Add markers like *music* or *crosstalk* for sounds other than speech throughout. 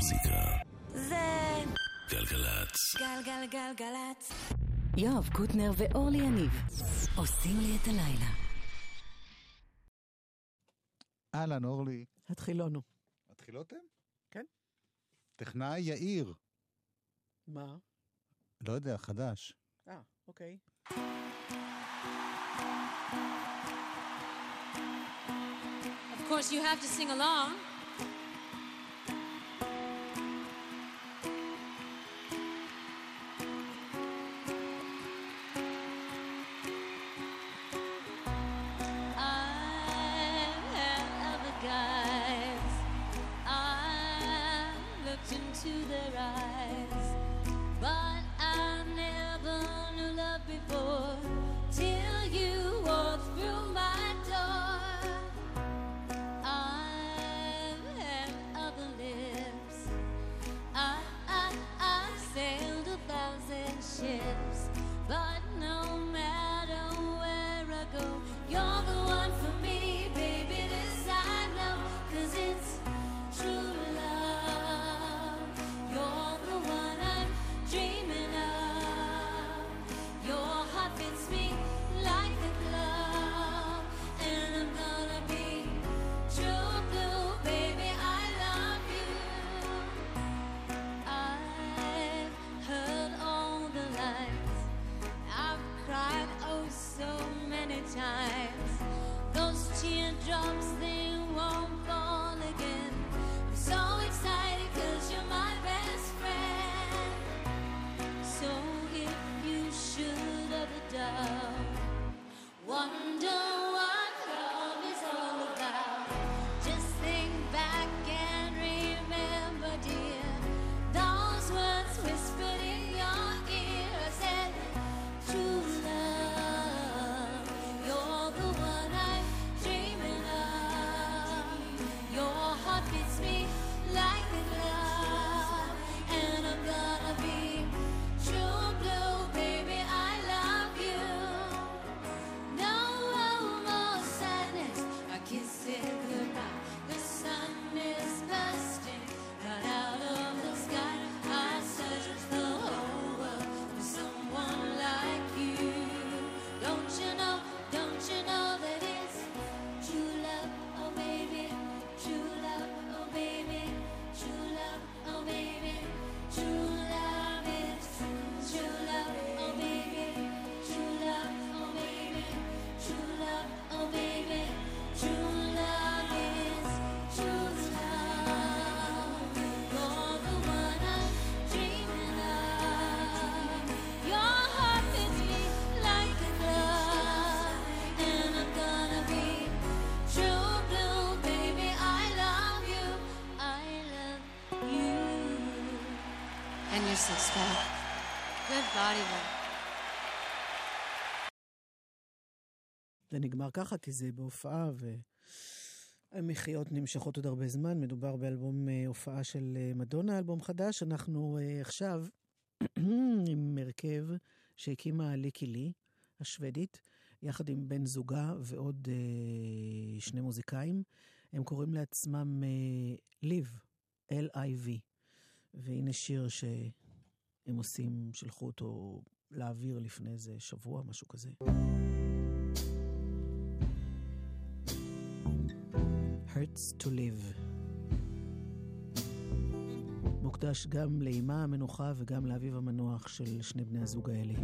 המוזיקה. זה... גלגלצ. גלגלגלגלצ. יואב קוטנר ואורלי יניב עושים לי את הלילה. אהלן, אורלי. התחילונו. התחילותם? כן. טכנאי יאיר. מה? לא יודע, חדש. אה, אוקיי. Of course, you have to sing along. נגמר ככה, כי זה בהופעה, והמחיות נמשכות עוד הרבה זמן. מדובר באלבום אה, הופעה של אה, מדונה, אלבום חדש. אנחנו אה, עכשיו *clears throat* עם הרכב שהקימה ליקי לי, השוודית, יחד עם בן זוגה ועוד שני מוזיקאים. הם קוראים לעצמם ליב, L-I-V. והנה שיר שהם עושים, שלחו אותו לאוויר לפני איזה שבוע, משהו כזה. Secrets to Live. מוקדש גם לאמה המנוחה וגם לאביו המנוח של שני בני הזוג האלה.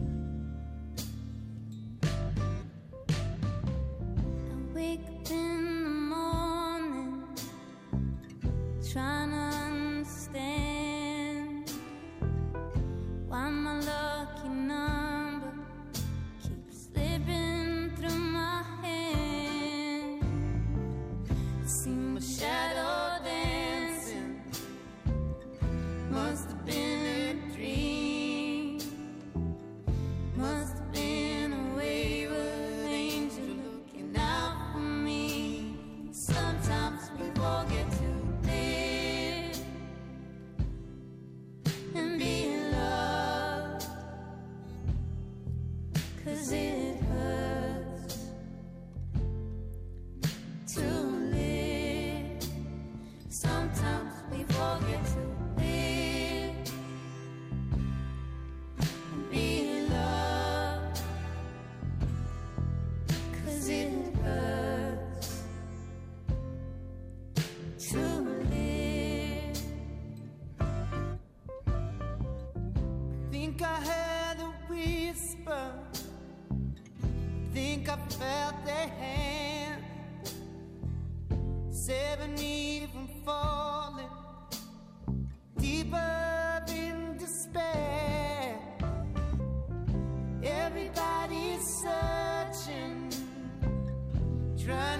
try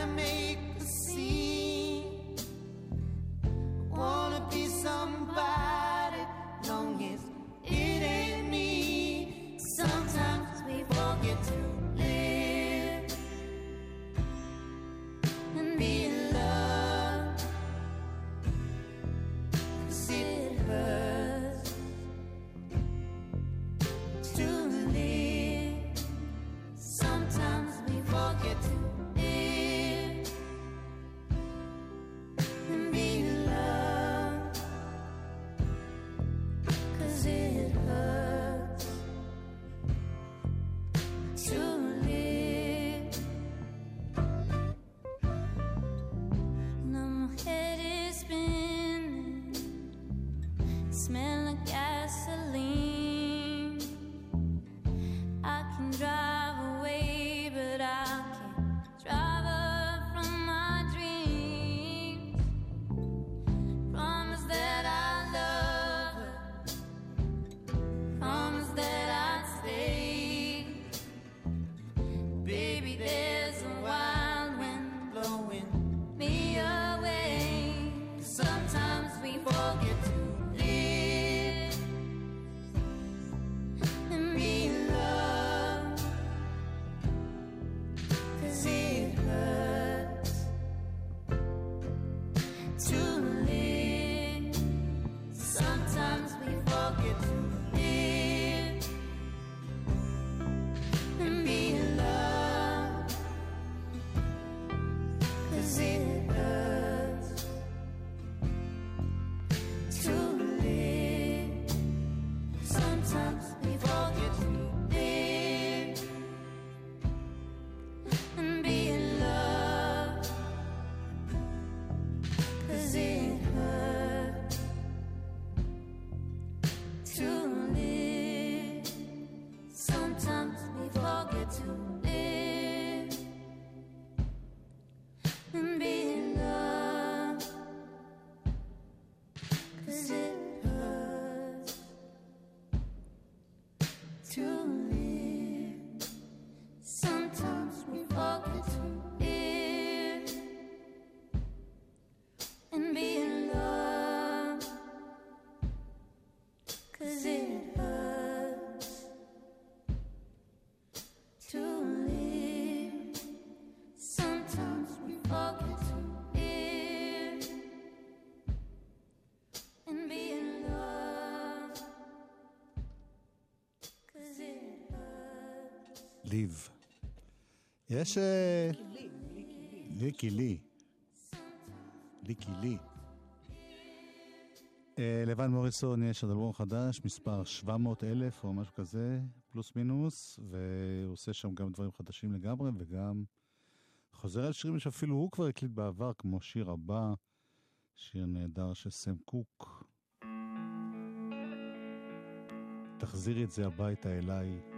ליב. יש... אה, ליקי לי. ליקי לי. אה, לבן מוריסון יש עוד אלבום חדש, מספר 700 אלף או משהו כזה, פלוס מינוס, והוא עושה שם גם דברים חדשים לגמרי, וגם חוזר על שירים שאפילו הוא כבר הקליט בעבר, כמו שיר הבא, שיר נהדר של סם קוק. תחזירי את זה הביתה אליי.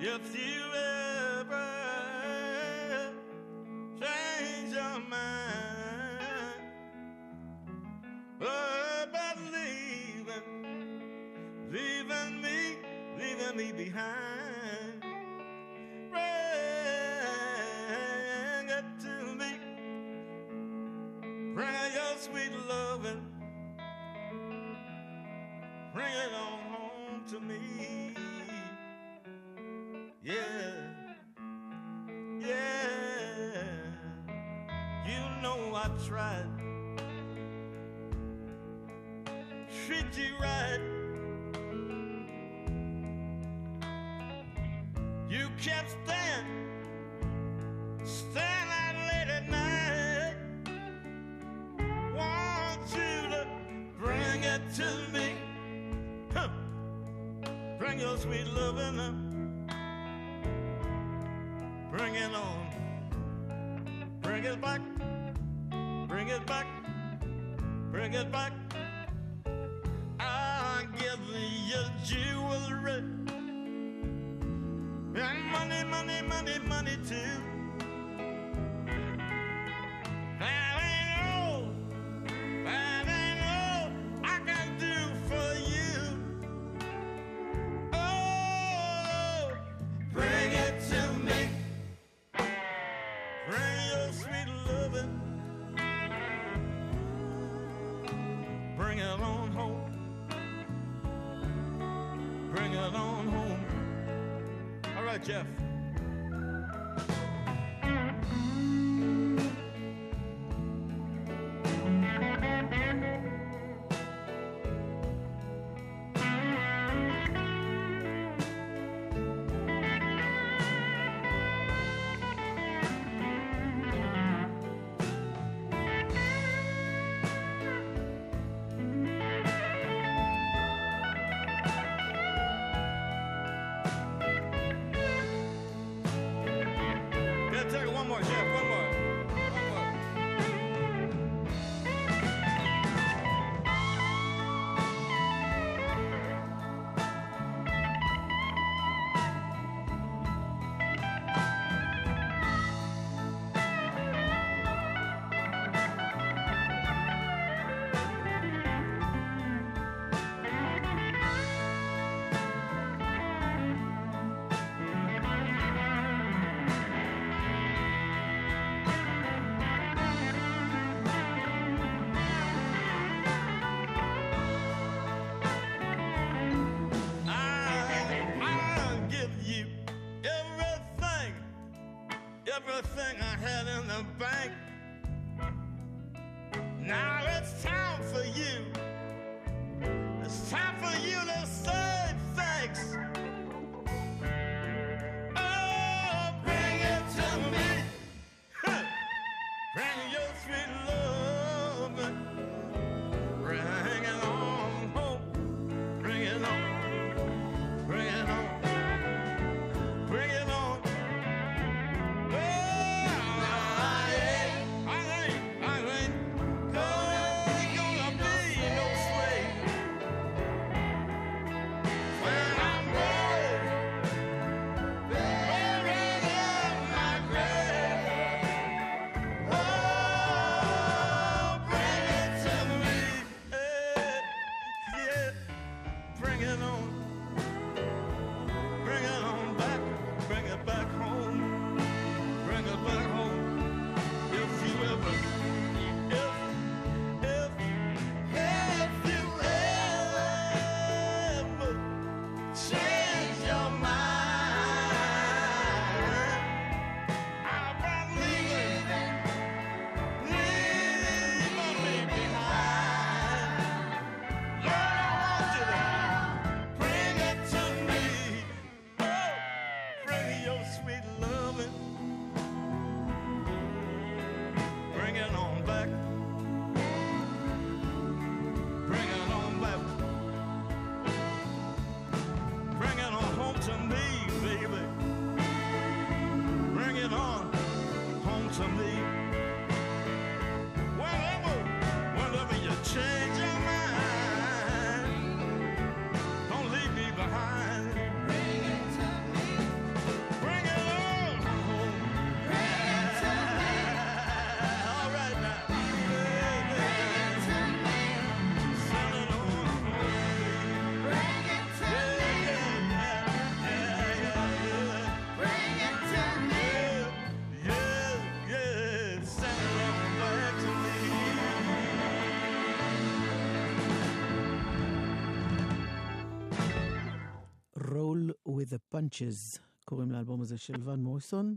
If you ever change your mind oh, about leaving, leaving me, leaving me behind, bring it to me, bring your sweet loving, bring it on tried. Treat you right. You kept staying, staying out late at night. Want you to bring it to me. Huh. Bring your sweet loving up. Bring Jeff. uma mulher, everything I had in the bank. סנצ'ז, קוראים לאלבום הזה של ון מוריסון,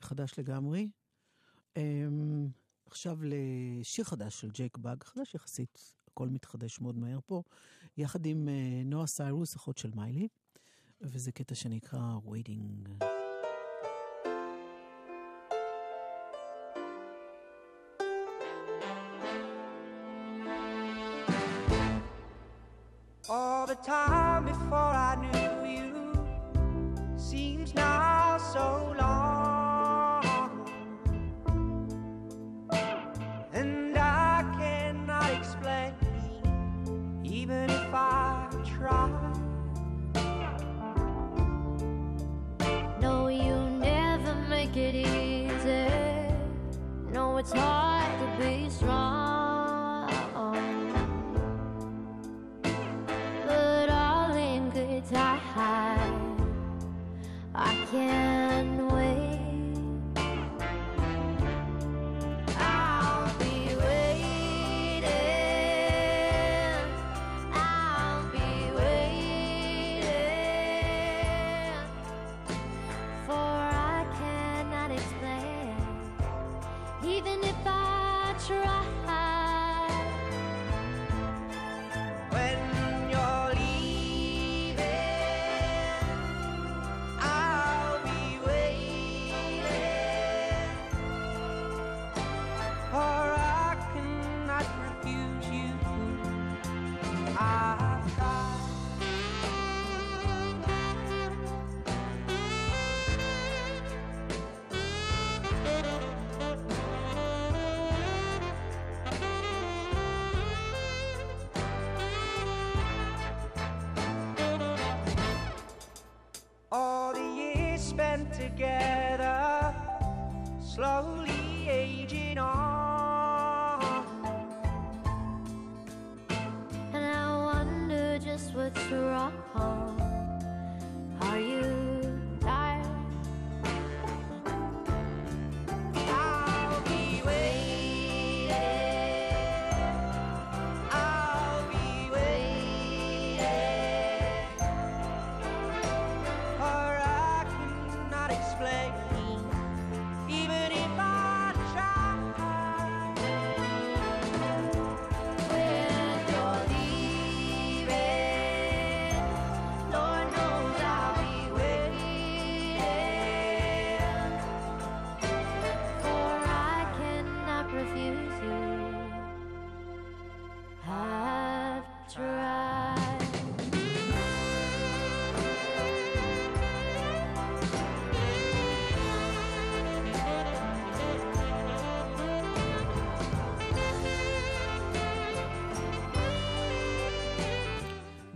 חדש לגמרי. Um, עכשיו לשיר חדש של ג'ייק באג, חדש יחסית, הכל מתחדש מאוד מהר פה, יחד עם אה, נועה uh, סיירוס, אחות של מיילי, וזה קטע שנקרא Waiting. spent together, slowly aging on.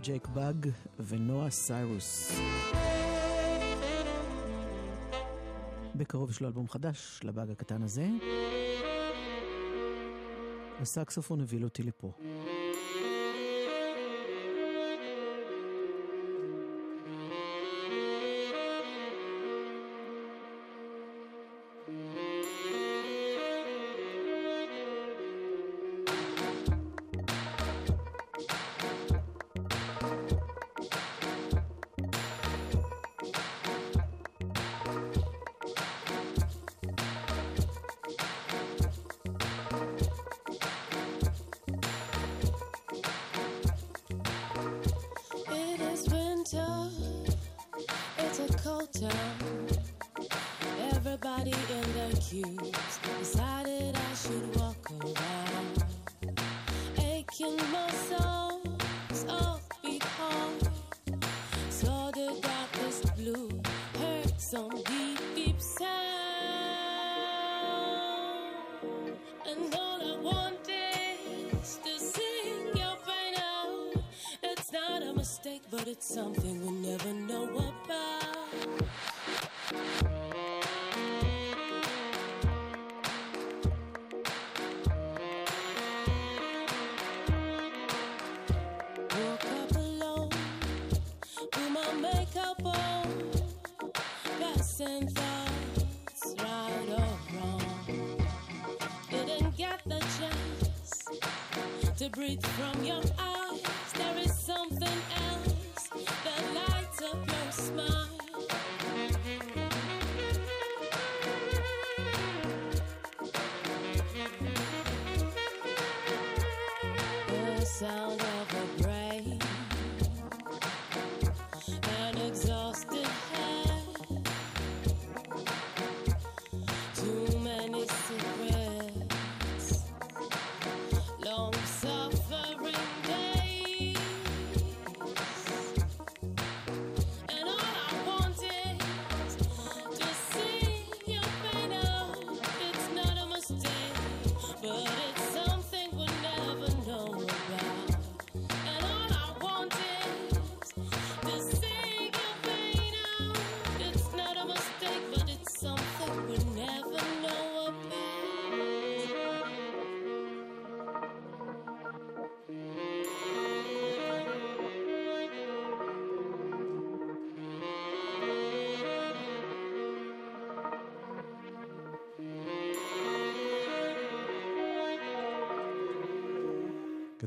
ג'ק באג ונועה סיירוס. בקרוב יש לו אלבום חדש, לבאג הקטן הזה. הסקסופון הביא אותי לפה. It's something we never know about. Woke up alone, put my makeup on, passing thoughts right or wrong. Didn't get the chance to breathe from your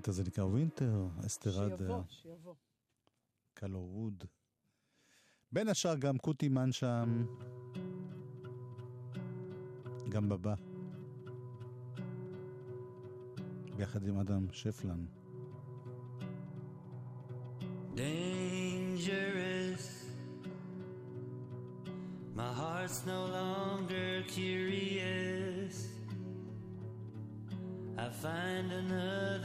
הקטע הזה נקרא ווינטר, אסתרד שיבוא, שיבוא. קלו ווד. בין השאר גם קוטימן שם, גם בבא. ביחד עם אדם שפלן. dangerous. My heart's no longer curious. I find another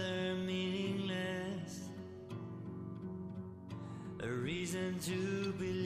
To believe.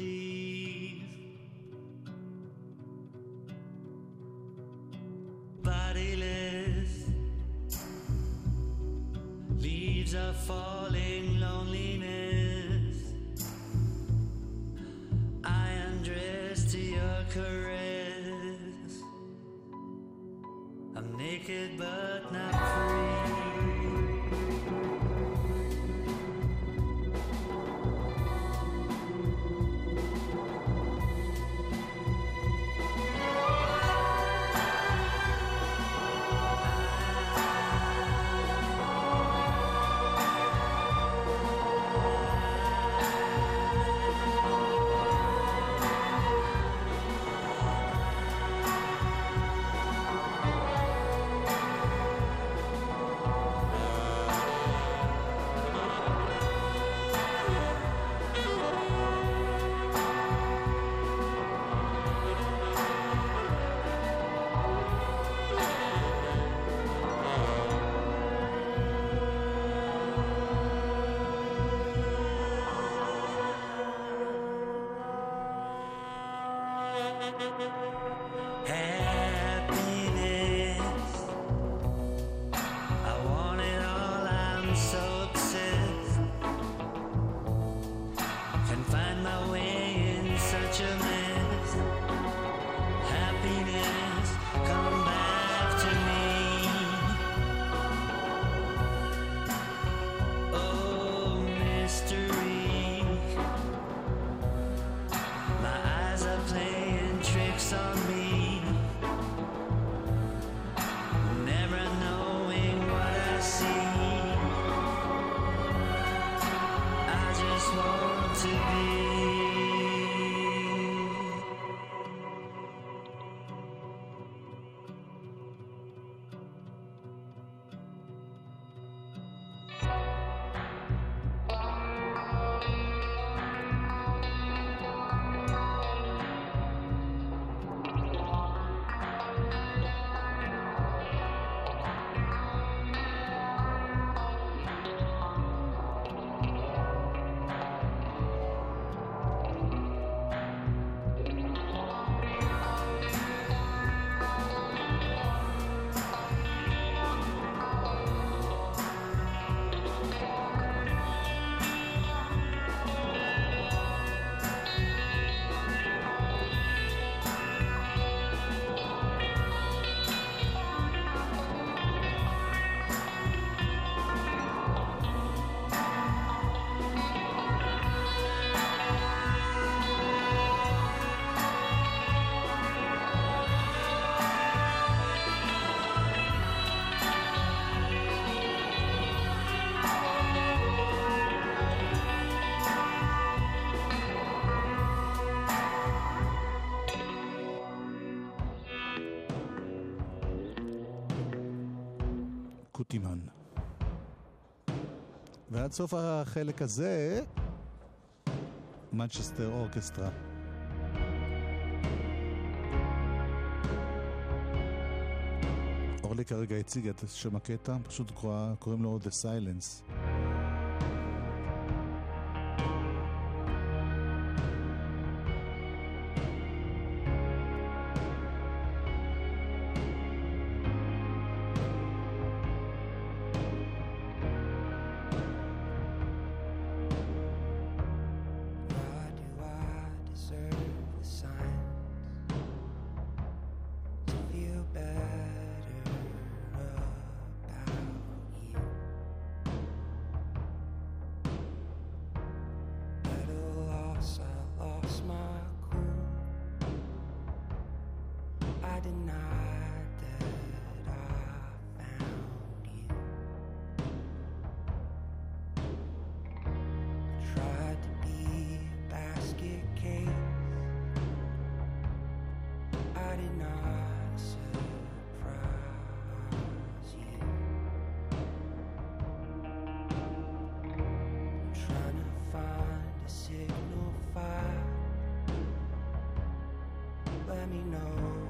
קוטימן. ועד סוף החלק הזה, מנצ'סטר אורקסטרה. אורלי כרגע הציגה את שם הקטע, פשוט קורא- קוראים לו The Silence. let me know.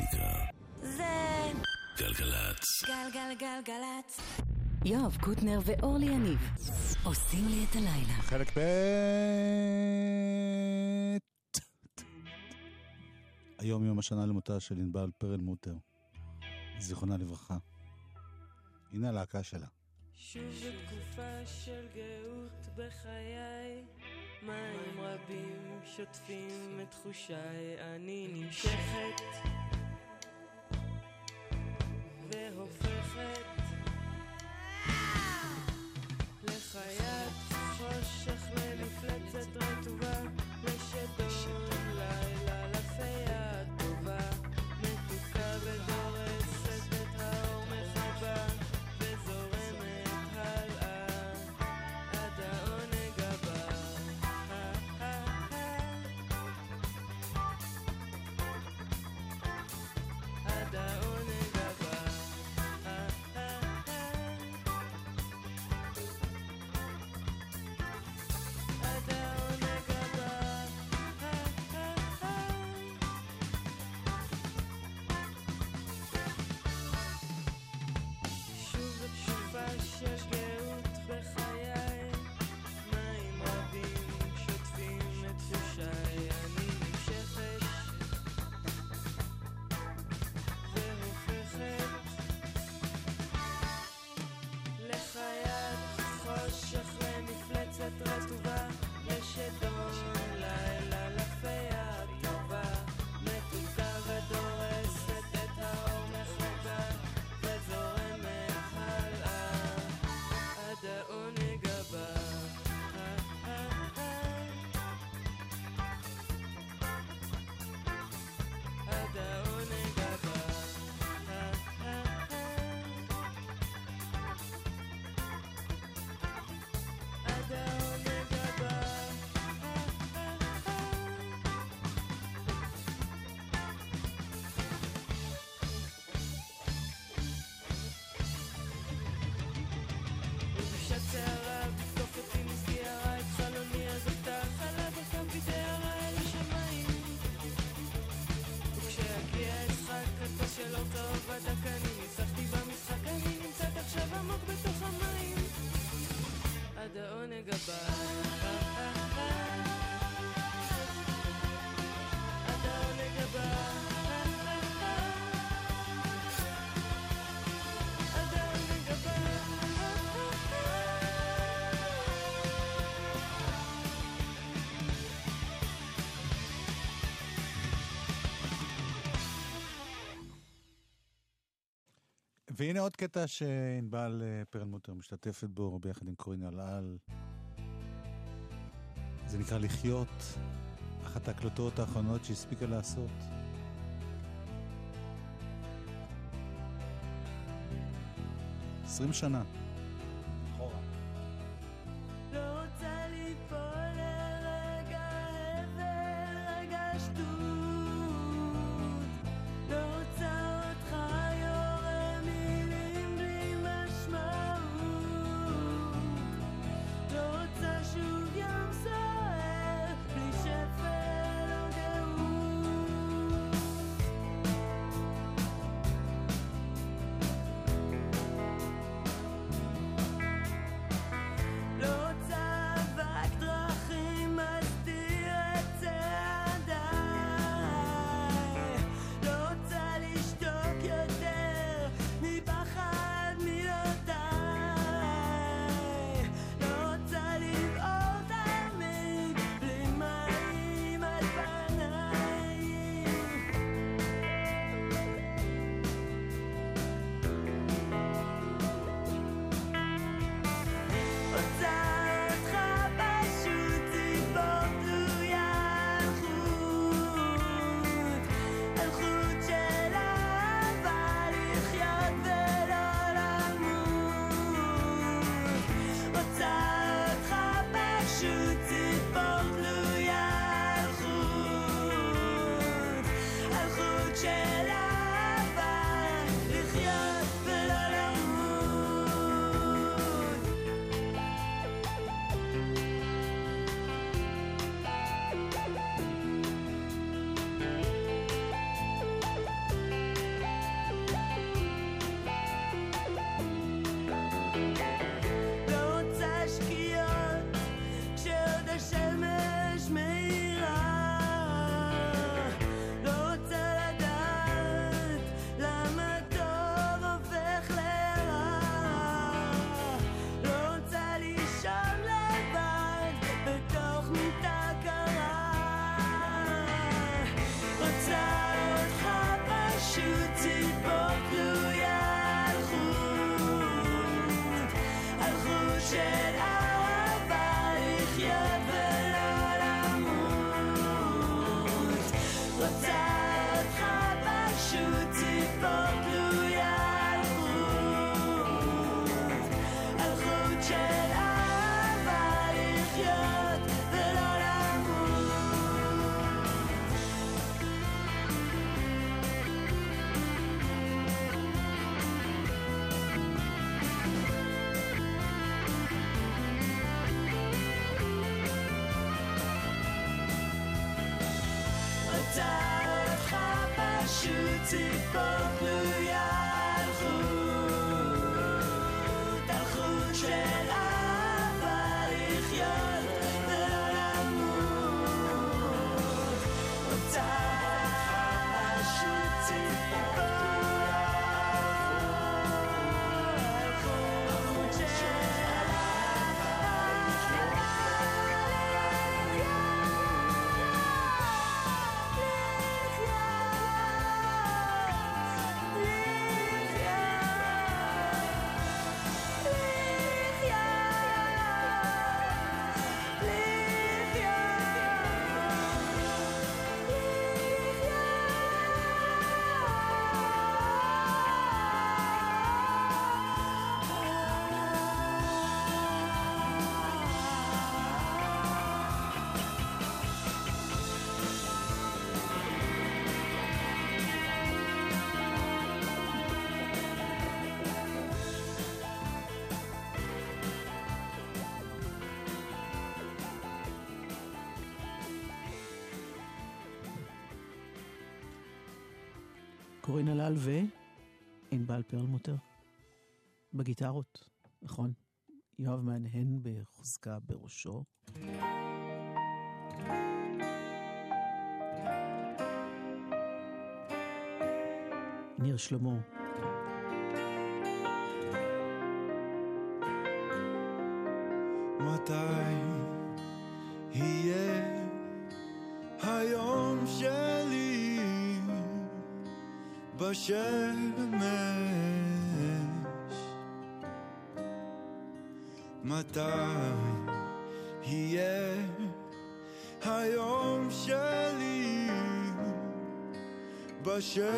מוזיקה. זה... גלגלצ. גלגלגלגלצ. יואב קוטנר ואורלי יניב עושים לי את הלילה. חלק ב' היום יום השנה למותה של ענבל פרל מוטר, זיכרונה לברכה. הנה הלהקה שלה. שוב בתקופה של גאות בחיי, מים רבים שוטפים את תחושיי, אני נמשכת. והופכת לחיה. והנה עוד קטע שענבל אה, פרלמוטר משתתפת בו ביחד עם קורין אלעל. זה נקרא לחיות, אחת ההקלטות האחרונות שהספיקה לעשות. עשרים שנה. change. קורין הלל וענבל פרלמוטר. בגיטרות, נכון. יואב מהנהן בחוזקה בראשו. ניר שלמה. מתי בשמש? מתי יהיה היום שלי בשמש?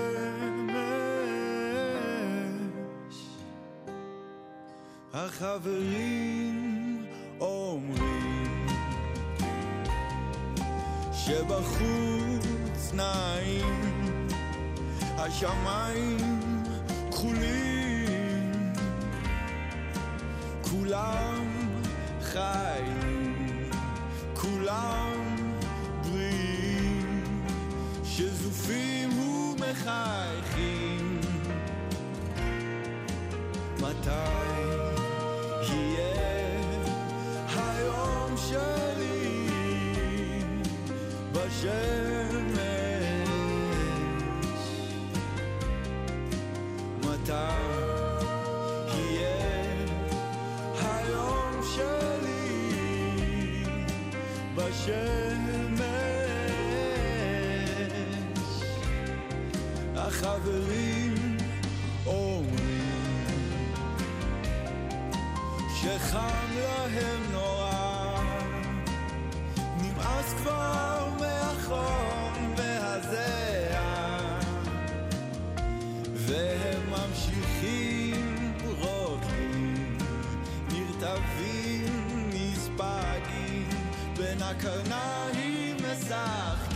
החברים אומרים שבחוץ נעים השמיים כחולים כולם חיים כולם בריאים שזופים ומחייכים מתי יהיה היום שלי בשמש? מתי יהיה? החברים אומרים שחם להם נורא נמאס כבר מהחום בין הקרניים משחקים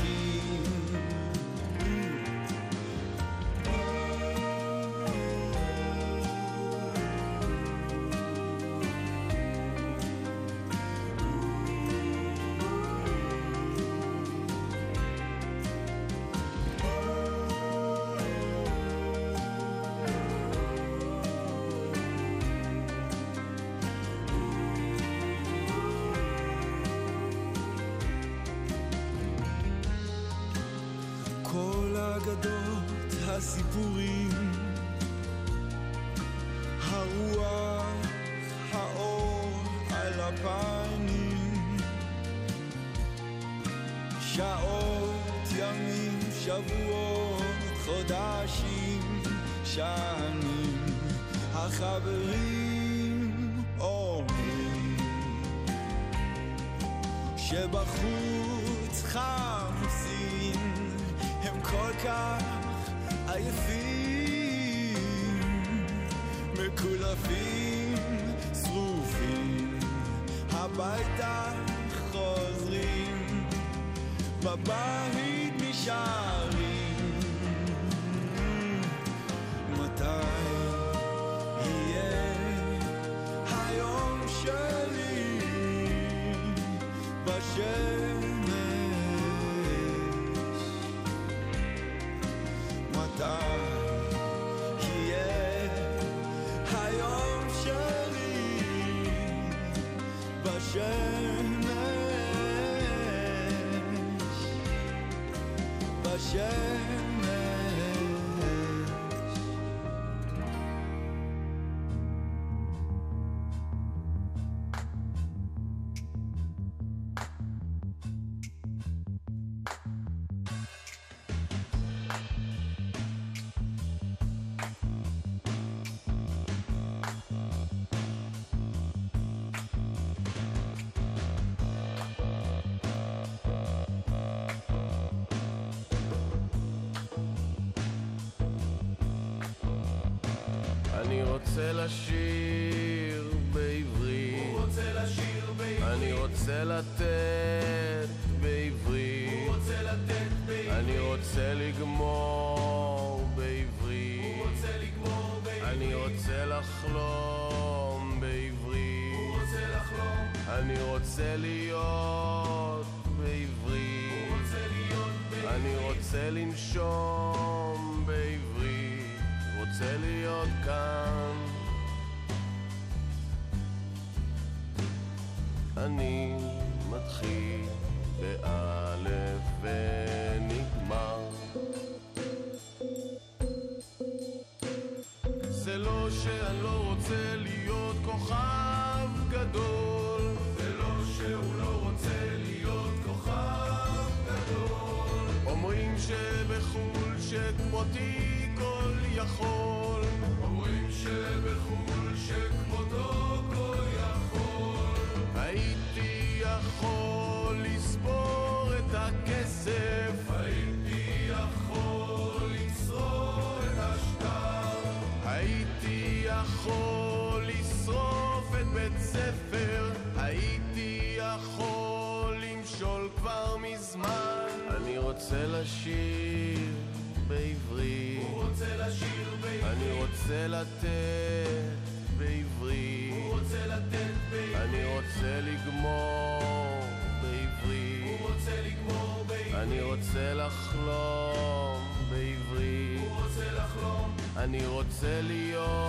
בשמש. מתי יהיה היום שלי בשמש? בשמש. שכמותי כל יכול. אני רוצה להיות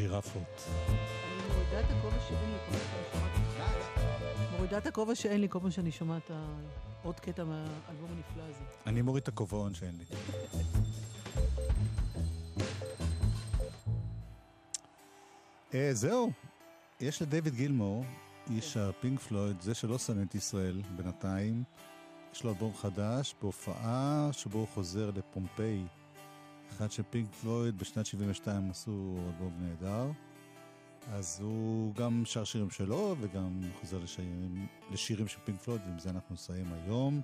ג'ירפות. אני מורידה את הכובע שאין לי כל פעם שאני שומעת. מורידה את הכובע שאין לי כל פעם שאני שומעת עוד קטע מהאלבום הנפלא הזה. אני מוריד את הכובעון שאין לי. אה, זהו, יש לדיוויד גילמור, איש הפינק פלויד, זה שלא שנא את ישראל בינתיים, יש לו אלבום חדש בהופעה שבו הוא חוזר לפומפיי. אחד של פינק פלויד בשנת 72 עשו אלבום נהדר. אז הוא גם שר שירים שלו וגם חוזר לשירים, לשירים של פינק פלויד, ועם זה אנחנו נסיים היום.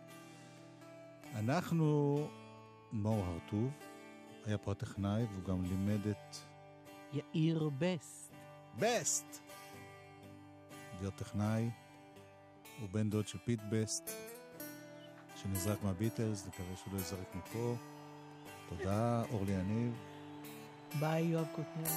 אנחנו, מאור הרטוב, היה פה הטכנאי והוא גם לימד את יאיר בסט. בסט! להיות טכנאי, הוא בן דוד של פיט בסט, שנזרק מהביטלס, נקווה שהוא לא יזרק מפה. תודה, אורלי יניב. ביי, יואב קוטנר.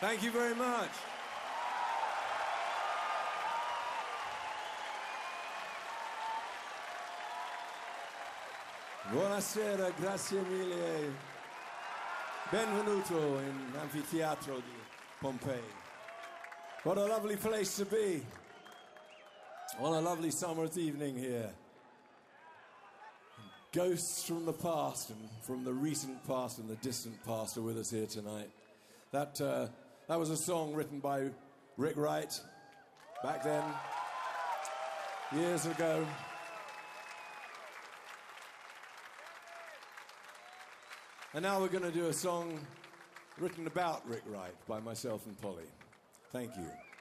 Thank you very much. Buonasera, grazie mille. Benvenuto in Anfiteatro di Pompeii. What a lovely place to be. On a lovely summer's evening here. Ghosts from the past and from the recent past and the distant past are with us here tonight. That, uh, that was a song written by Rick Wright back then, years ago. And now we're going to do a song written about Rick Wright by myself and Polly. Thank you.